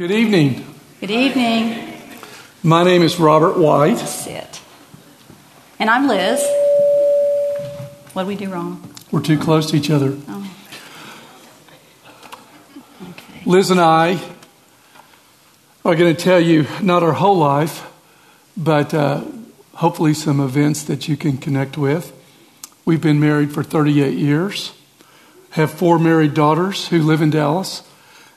Good evening. Good evening. My name is Robert White. Sit. And I'm Liz. What did we do wrong? We're too close to each other. Oh. Okay. Liz and I are going to tell you not our whole life, but uh, hopefully some events that you can connect with. We've been married for 38 years, have four married daughters who live in Dallas,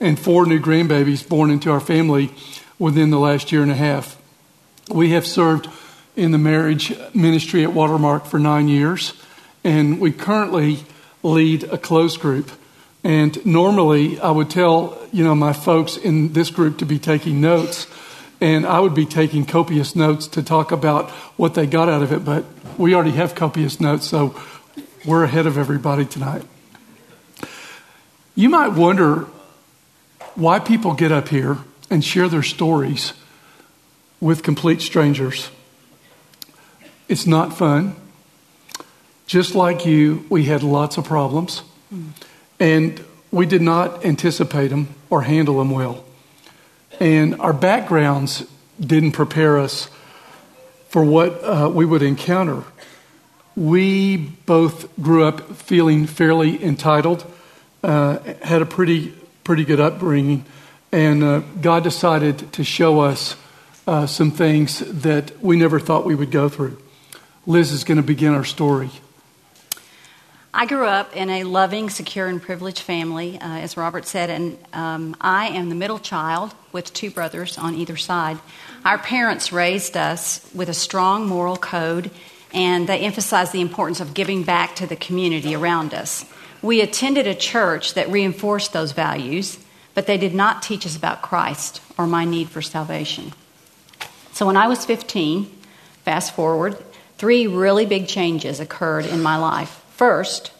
and four new grandbabies born into our family within the last year and a half. We have served in the marriage ministry at Watermark for nine years, and we currently lead a close group. And normally, I would tell you know my folks in this group to be taking notes, and I would be taking copious notes to talk about what they got out of it. But we already have copious notes, so we're ahead of everybody tonight. You might wonder why people get up here and share their stories with complete strangers. It's not fun. Just like you, we had lots of problems, and we did not anticipate them or handle them well. And our backgrounds didn't prepare us for what uh, we would encounter. We both grew up feeling fairly entitled, uh, had a pretty pretty good upbringing, and uh, God decided to show us uh, some things that we never thought we would go through. Liz is going to begin our story. I grew up in a loving, secure, and privileged family, uh, as Robert said, and um, I am the middle child with two brothers on either side. Our parents raised us with a strong moral code, and they emphasized the importance of giving back to the community around us. We attended a church that reinforced those values, but they did not teach us about Christ or my need for salvation. So when I was 15, fast forward, three really big changes occurred in my life. First,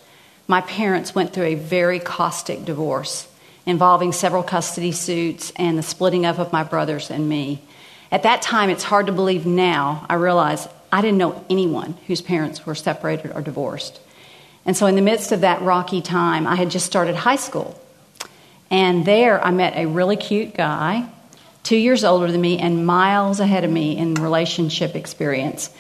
my parents went through a very caustic divorce involving several custody suits and the splitting up of my brothers and me. At that time, it's hard to believe now, I realize I didn't know anyone whose parents were separated or divorced. And so, in the midst of that rocky time, I had just started high school. And there I met a really cute guy, two years older than me and miles ahead of me in relationship experience.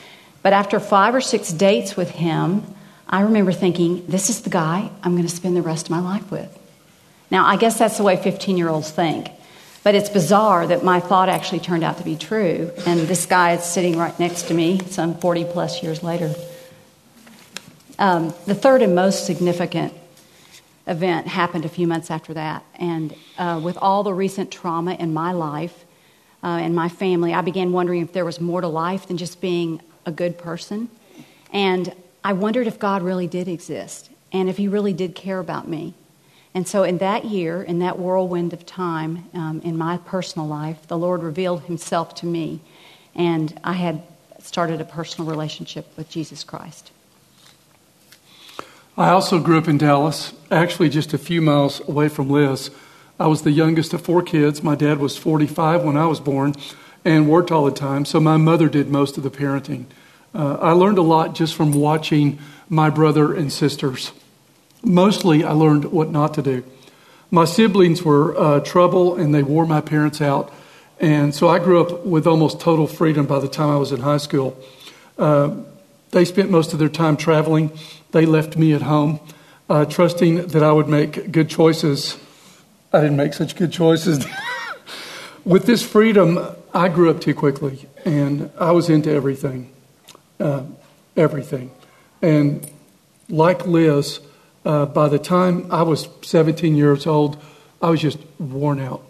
But after five or six dates with him, I remember thinking, this is the guy I'm going to spend the rest of my life with. Now, I guess that's the way 15 year olds think. But it's bizarre that my thought actually turned out to be true. And this guy is sitting right next to me some 40 plus years later. Um, the third and most significant event happened a few months after that. And uh, with all the recent trauma in my life uh, and my family, I began wondering if there was more to life than just being a good person. And I wondered if God really did exist and if He really did care about me. And so, in that year, in that whirlwind of time um, in my personal life, the Lord revealed Himself to me, and I had started a personal relationship with Jesus Christ. I also grew up in Dallas, actually just a few miles away from Liz. I was the youngest of four kids. My dad was 45 when I was born and worked all the time, so my mother did most of the parenting. Uh, I learned a lot just from watching my brother and sisters. Mostly, I learned what not to do. My siblings were uh, trouble and they wore my parents out. And so I grew up with almost total freedom by the time I was in high school. Uh, they spent most of their time traveling. They left me at home, uh, trusting that I would make good choices. I didn't make such good choices. With this freedom, I grew up too quickly, and I was into everything. Uh, everything. And like Liz, uh, by the time I was 17 years old, I was just worn out.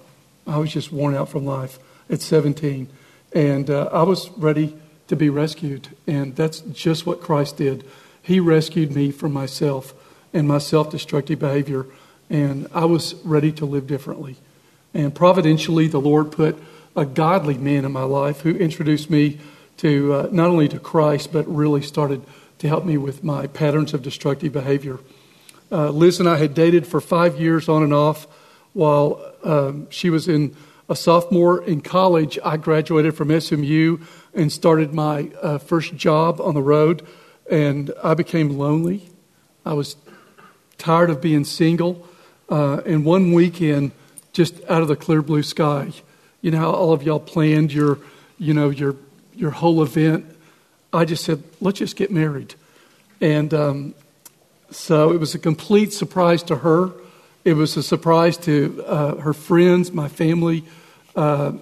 I was just worn out from life at 17. And uh, I was ready to be rescued. And that's just what Christ did. He rescued me from myself and my self destructive behavior. And I was ready to live differently. And providentially, the Lord put a godly man in my life who introduced me to uh, not only to Christ, but really started to help me with my patterns of destructive behavior. Uh, Liz and I had dated for five years on and off while um, she was in a sophomore in college. I graduated from SMU and started my uh, first job on the road, and I became lonely. I was tired of being single. Uh, and one weekend, just out of the clear blue sky. You know how all of y'all planned your, you know, your your whole event. I just said, let's just get married, and um, so it was a complete surprise to her. It was a surprise to uh, her friends, my family, uh,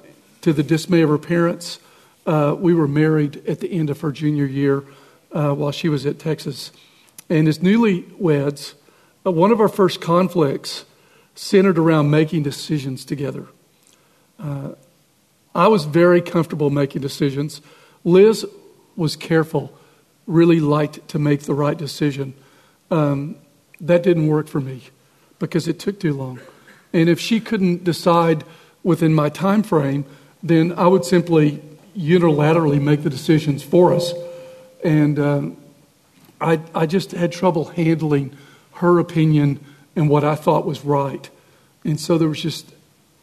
to the dismay of her parents. Uh, we were married at the end of her junior year uh, while she was at Texas. And as newlyweds, uh, one of our first conflicts centered around making decisions together. Uh, I was very comfortable making decisions. Liz was careful, really liked to make the right decision. Um, that didn't work for me because it took too long. And if she couldn't decide within my time frame, then I would simply unilaterally make the decisions for us. And um, I, I just had trouble handling her opinion and what I thought was right. And so there was just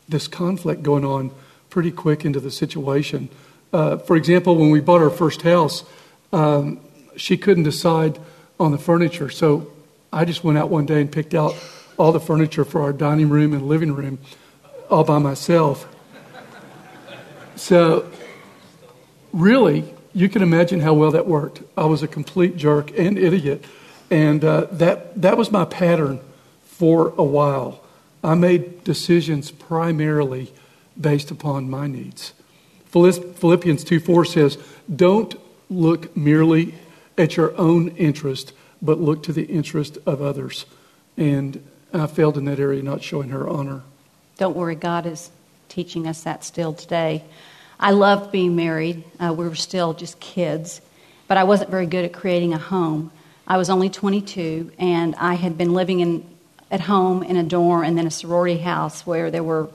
this conflict going on pretty quick into the situation. Uh, for example, when we bought our first house, um, she couldn't decide on the furniture. So I just went out one day and picked out all the furniture for our dining room and living room all by myself. So, really, you can imagine how well that worked. I was a complete jerk and idiot. And uh, that, that was my pattern for a while. I made decisions primarily based upon my needs. Philippians 2 4 says, Don't look merely at your own interest, but look to the interest of others. And I failed in that area, not showing her honor. Don't worry, God is teaching us that still today. I loved being married. Uh, we were still just kids, but I wasn't very good at creating a home. I was only 22, and I had been living in, at home in a dorm and then a sorority house where there were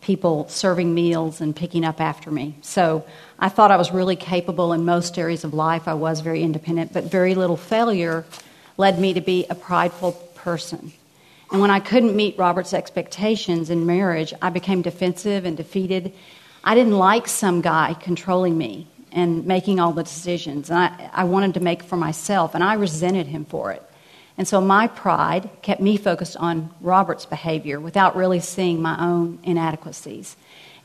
people serving meals and picking up after me. So I thought I was really capable in most areas of life. I was very independent, but very little failure led me to be a prideful person. And when I couldn't meet Robert's expectations in marriage, I became defensive and defeated. I didn't like some guy controlling me and making all the decisions. And I, I wanted to make for myself, and I resented him for it. And so my pride kept me focused on Robert's behavior without really seeing my own inadequacies.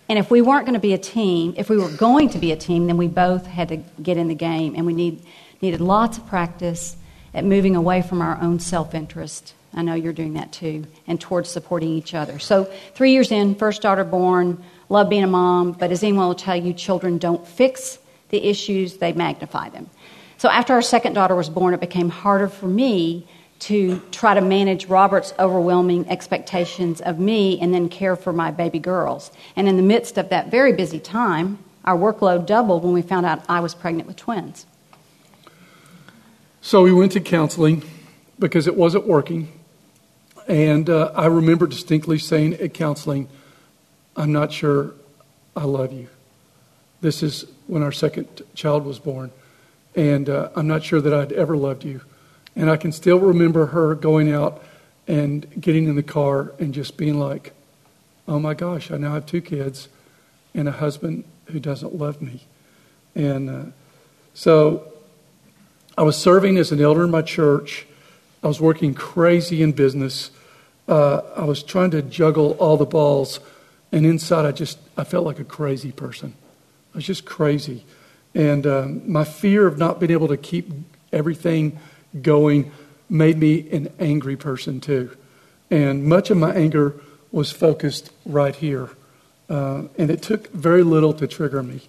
And if we weren't going to be a team, if we were going to be a team, then we both had to get in the game, and we need, needed lots of practice at moving away from our own self interest I know you're doing that too, and towards supporting each other. So, three years in, first daughter born, love being a mom, but as anyone will tell you, children don't fix the issues, they magnify them. So, after our second daughter was born, it became harder for me to try to manage Robert's overwhelming expectations of me and then care for my baby girls. And in the midst of that very busy time, our workload doubled when we found out I was pregnant with twins. So we went to counseling because it wasn't working. And uh, I remember distinctly saying at counseling, I'm not sure I love you. This is when our second child was born. And uh, I'm not sure that I'd ever loved you. And I can still remember her going out and getting in the car and just being like, oh my gosh, I now have two kids and a husband who doesn't love me. And uh, so I was serving as an elder in my church. I was working crazy in business uh, I was trying to juggle all the balls, and inside I just I felt like a crazy person. I was just crazy, and um, my fear of not being able to keep everything going made me an angry person too. And much of my anger was focused right here, uh, and it took very little to trigger me.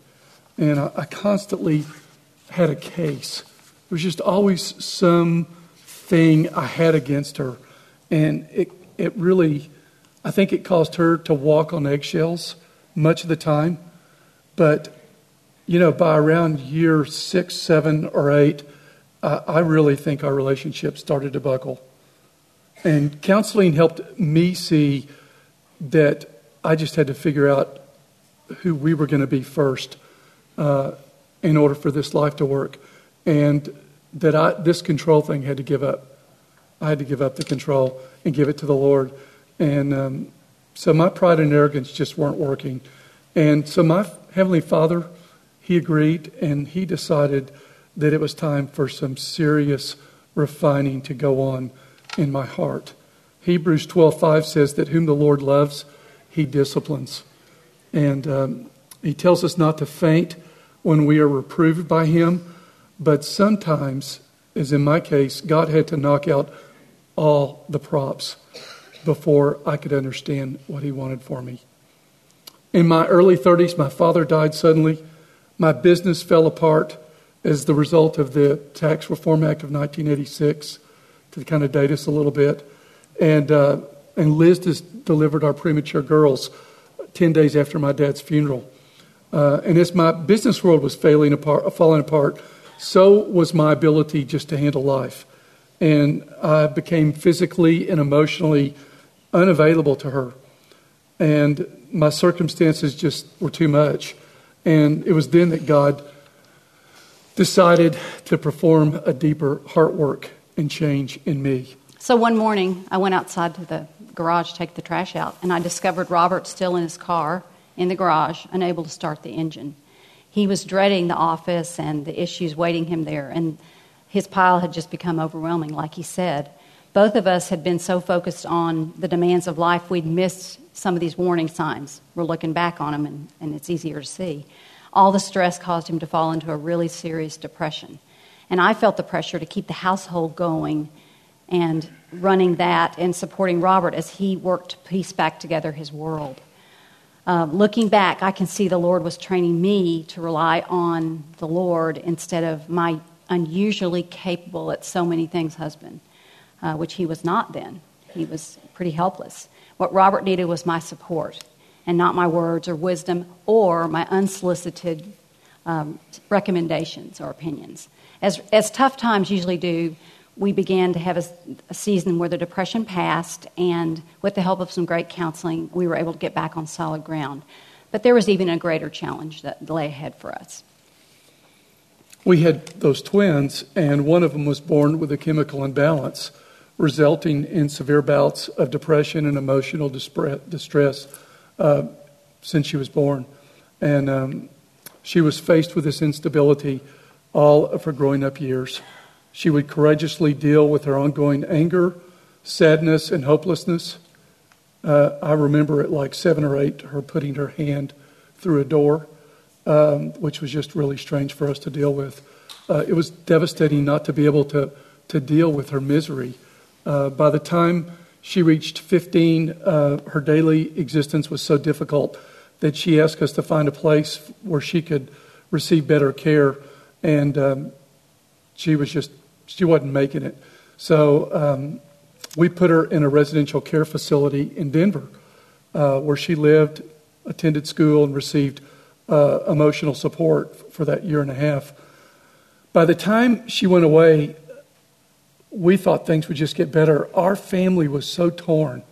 And I, I constantly had a case. There was just always some thing I had against her, and it it really, I think it caused her to walk on eggshells much of the time. But, you know, by around year six, seven, or eight, I, I really think our relationship started to buckle. And counseling helped me see that I just had to figure out who we were going to be first uh, in order for this life to work. And that I, this control thing had to give up. I had to give up the control and give it to the Lord. And um, so my pride and arrogance just weren't working. And so my Heavenly Father, He agreed and He decided that it was time for some serious refining to go on in my heart. Hebrews 12:5 says that whom the Lord loves, he disciplines. And um, he tells us not to faint when we are reproved by him, but sometimes, as in my case, God had to knock out all the props before I could understand what he wanted for me. In my early 30s, my father died suddenly. My business fell apart as the result of the Tax Reform Act of 1986, to kind of date us a little bit. And, uh, and Liz just delivered our premature girls 10 days after my dad's funeral. Uh, and as my business world was failing apart, falling apart, so was my ability just to handle life. And I became physically and emotionally unavailable to her. And my circumstances just were too much. And it was then that God decided to perform a deeper heart work and change in me. So one morning, I went outside to the garage to take the trash out, and I discovered Robert still in his car in the garage, unable to start the engine. He was dreading the office and the issues waiting him there, and his pile had just become overwhelming, like he said. Both of us had been so focused on the demands of life, we'd missed some of these warning signs. We're looking back on them, and, and it's easier to see. All the stress caused him to fall into a really serious depression. And I felt the pressure to keep the household going and running that and supporting Robert as he worked to piece back together his world. Uh, looking back, I can see the Lord was training me to rely on the Lord instead of my unusually capable at so many things husband, uh, which he was not then. He was pretty helpless. What Robert needed was my support and not my words or wisdom or my unsolicited um, recommendations or opinions. As, as tough times usually do, we began to have a, a, season where the depression passed, and with the help of some great counseling, we were able to get back on solid ground. But there was even a greater challenge that lay ahead for us. We had those twins, and one of them was born with a chemical imbalance, resulting in severe bouts of depression and emotional distress uh, since she was born. And um, she was faced with this instability all of her growing up years. She would courageously deal with her ongoing anger, sadness, and hopelessness. Uh, I remember at like seven or eight, her putting her hand through a door, um, which was just really strange for us to deal with. Uh, it was devastating not to be able to, to deal with her misery. Uh, by the time she reached 15, uh, her daily existence was so difficult that she asked us to find a place where she could receive better care. And um, she was just she wasn't making it. So um, we put her in a residential care facility in Denver, uh, where she lived, attended school, and received uh, emotional support for that year and a half. By the time she went away, we thought things would just get better. Our family was so torn.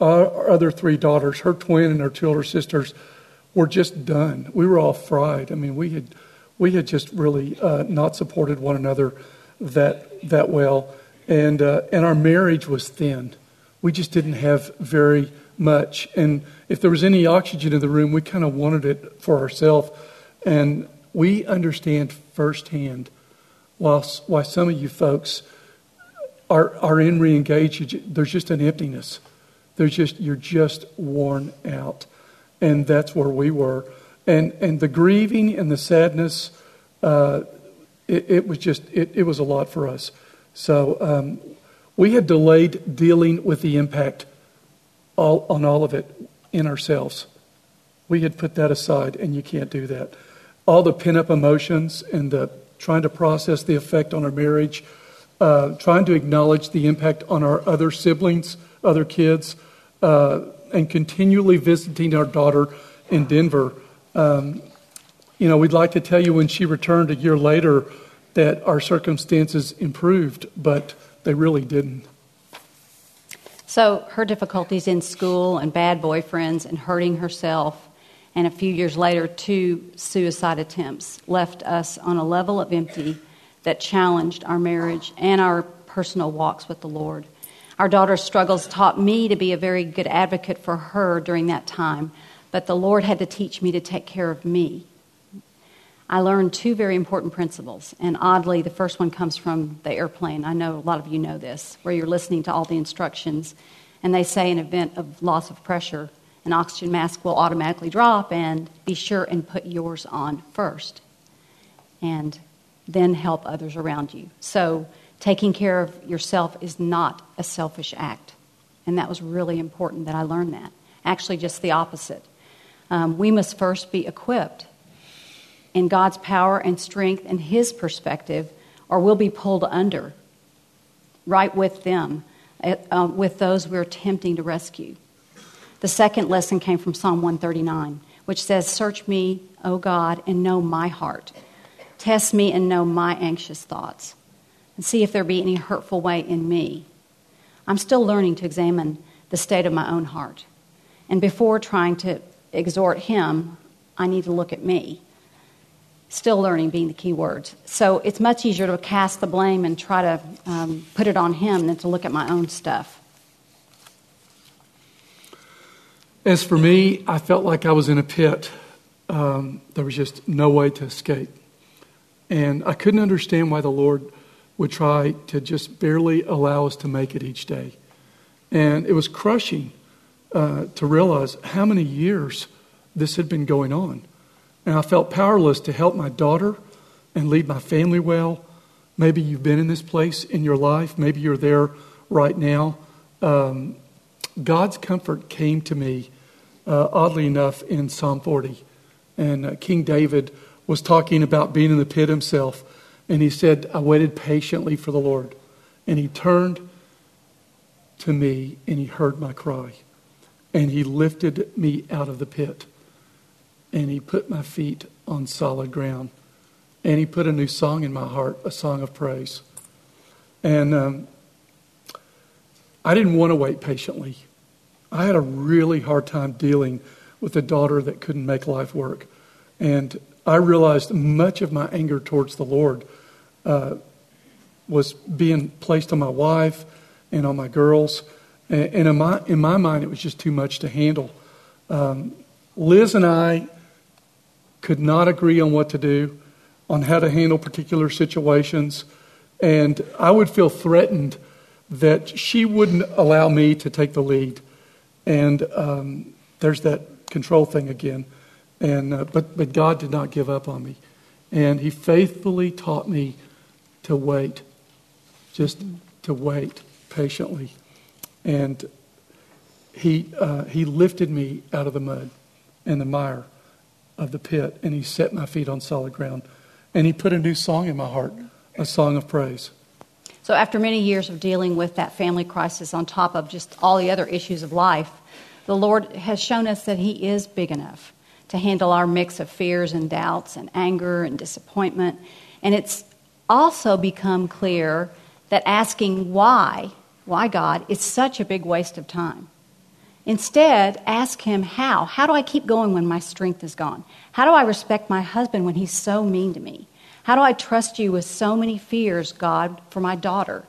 Our other three daughters, her twin and her two older sisters, were just done. We were all fried. I mean, we had we had just really uh, not supported one another that that well, and uh, and our marriage was thin. We just didn't have very much, and if there was any oxygen in the room, we kind of wanted it for ourselves. And we understand firsthand why why some of you folks are are in reengaged. There's just an emptiness. There's just you're just worn out, and that's where we were. And and the grieving and the sadness. Uh, it, it was just, it, it, was a lot for us. So um, we had delayed dealing with the impact all, on all of it in ourselves. We had put that aside, and you can't do that. All the pent up emotions and the trying to process the effect on our marriage, uh, trying to acknowledge the impact on our other siblings, other kids, uh, and continually visiting our daughter in Denver. Um, you know, we'd like to tell you when she returned a year later that our circumstances improved, but they really didn't. So her difficulties in school and bad boyfriends and hurting herself, and a few years later, two suicide attempts left us on a level of empty that challenged our marriage and our personal walks with the Lord. Our daughter's struggles taught me to be a very good advocate for her during that time, but the Lord had to teach me to take care of me I learned two very important principles. And oddly, the first one comes from the airplane. I know a lot of you know this, where you're listening to all the instructions, and they say an event of loss of pressure an oxygen mask will automatically drop, and be sure and put yours on first. And then help others around you. So, taking care of yourself is not a selfish act. And that was really important that I learned that. Actually, just the opposite. Um, we must first be equipped in God's power and strength and His perspective, or we'll be pulled under right with them, uh, with those we're attempting to rescue. The second lesson came from Psalm 139, which says, Search me, O God, and know my heart. Test me and know my anxious thoughts, and see if there be any hurtful way in me. I'm still learning to examine the state of my own heart. And before trying to exhort him, I need to look at me. Still learning being the key words. So it's much easier to cast the blame and try to um, put it on him than to look at my own stuff. As for me, I felt like I was in a pit. Um, there was just no way to escape. And I couldn't understand why the Lord would try to just barely allow us to make it each day. And it was crushing uh, to realize how many years this had been going on. And I felt powerless to help my daughter and lead my family well. Maybe you've been in this place in your life, maybe you're there right now. Um, God's comfort came to me, uh, oddly enough, in Psalm 40. And uh, King David was talking about being in the pit himself. And he said, I waited patiently for the Lord. And he turned to me and he heard my cry. And he lifted me out of the pit. And he put my feet on solid ground. And he put a new song in my heart, a song of praise. And um, I didn't want to wait patiently. I had a really hard time dealing with a daughter that couldn't make life work. And I realized much of my anger towards the Lord uh, was being placed on my wife and on my girls. And, and in, my, in my mind, it was just too much to handle. Um, Liz and I could not agree on what to do, on how to handle particular situations. And I would feel threatened that she wouldn't allow me to take the lead. And um, there's that control thing again. And, uh, but, but God did not give up on me. And He faithfully taught me to wait, just to wait patiently. And He, uh, he lifted me out of the mud and the mire of the pit, and He set my feet on solid ground. And He put a new song in my heart, a song of praise. So, after many years of dealing with that family crisis on top of just all the other issues of life, the Lord has shown us that He is big enough to handle our mix of fears and doubts and anger and disappointment. And it's also become clear that asking why, why God, is such a big waste of time. Instead, ask Him how. How do I keep going when my strength is gone? How do I respect my husband when he's so mean to me? How do I trust you with so many fears, God, for my daughter?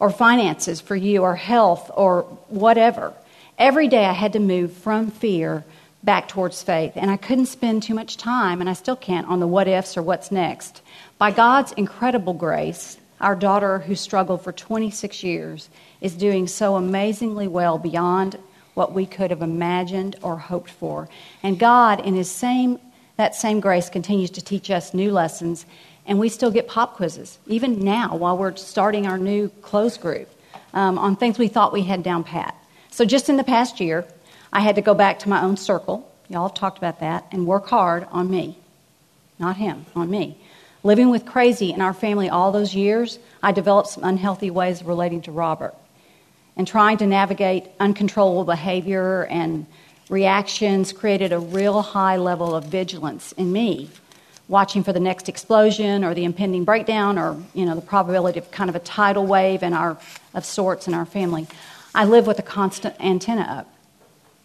Or finances for you, or health, or whatever. Every day I had to move from fear back towards faith. And I couldn't spend too much time, and I still can't, on the what ifs or what's next. By God's incredible grace, our daughter, who struggled for 26 years, is doing so amazingly well beyond what we could have imagined or hoped for. And God, in His same that same grace, continues to teach us new lessons, and we still get pop quizzes, even now while we're starting our new close group um, on things we thought we had down pat. So, just in the past year, I had to go back to my own circle. Y'all have talked about that, and work hard on me. Not him, on me. Living with crazy in our family all those years, I developed some unhealthy ways of relating to Robert. And trying to navigate uncontrollable behavior and reactions created a real high level of vigilance in me, watching for the next explosion or the impending breakdown or, you know, the probability of kind of a tidal wave in our, of sorts in our family. I live with a constant antenna up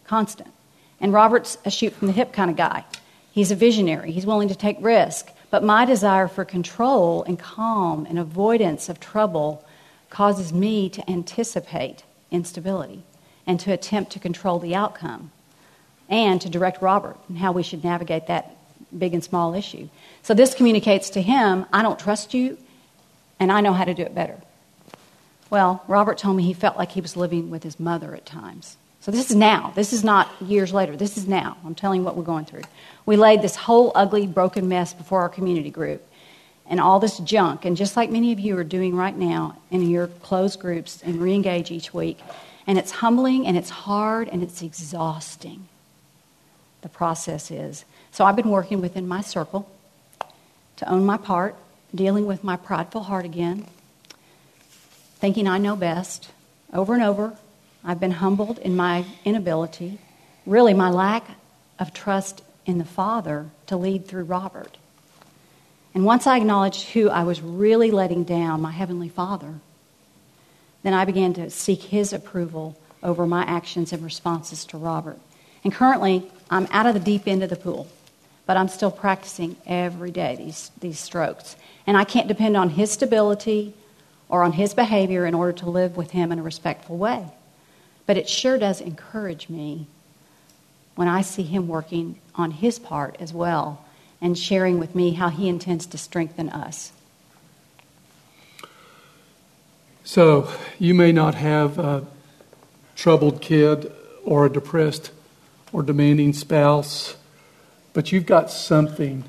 constant. And Robert's a shoot from the hip kind of guy. He's a visionary, he's willing to take risk. But my desire for control and calm and avoidance of trouble causes me to anticipate instability and to attempt to control the outcome and to direct Robert and how we should navigate that big and small issue. So this communicates to him I don't trust you, and I know how to do it better. Well, Robert told me he felt like he was living with his mother at times So this is now. This is not years later. This is now. I'm telling you what we're going through. We laid this whole ugly, broken mess before our community group and all this junk. And just like many of you are doing right now in your closed groups and re engage each week. And it's humbling and it's hard and it's exhausting. The process is. So I've been working within my circle to own my part, dealing with my prideful heart again, thinking I know best. Over and over, I've been humbled in my inability, really, my lack of trust in the Father to lead through Robert. And once I acknowledged who I was really letting down, my Heavenly Father, then I began to seek His approval over my actions and responses to Robert. And currently, I'm out of the deep end of the pool, but I'm still practicing every day these, these strokes. And I can't depend on His stability or on His behavior in order to live with Him in a respectful way. But it sure does encourage me when I see him working on his part as well and sharing with me how he intends to strengthen us. So, you may not have a troubled kid or a depressed or demanding spouse, but you've got something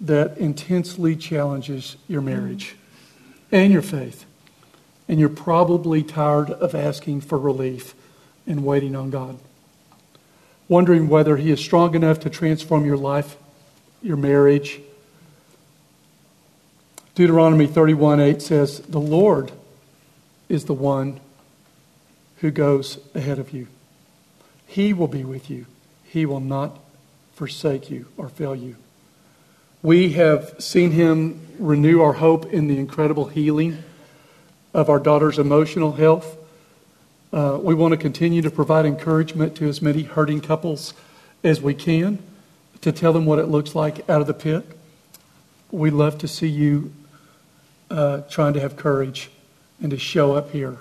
that intensely challenges your marriage and your faith. And you're probably tired of asking for relief and waiting on God. Wondering whether He is strong enough to transform your life, your marriage. Deuteronomy 31 8 says, The Lord is the one who goes ahead of you. He will be with you. He will not forsake you or fail you. We have seen him renew our hope in the incredible healing of our daughter's emotional health uh, we want to continue to provide encouragement to as many hurting couples as we can to tell them what it looks like out of the pit. We love to see you uh, trying to have courage and to show up here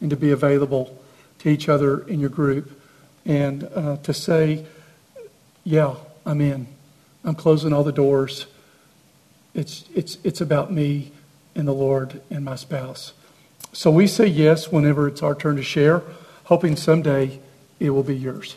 and to be available to each other in your group and uh, to say, Yeah, I'm in. I'm closing all the doors. It's, it's, it's about me and the Lord and my spouse. So we say yes whenever it's our turn to share, hoping someday it will be yours.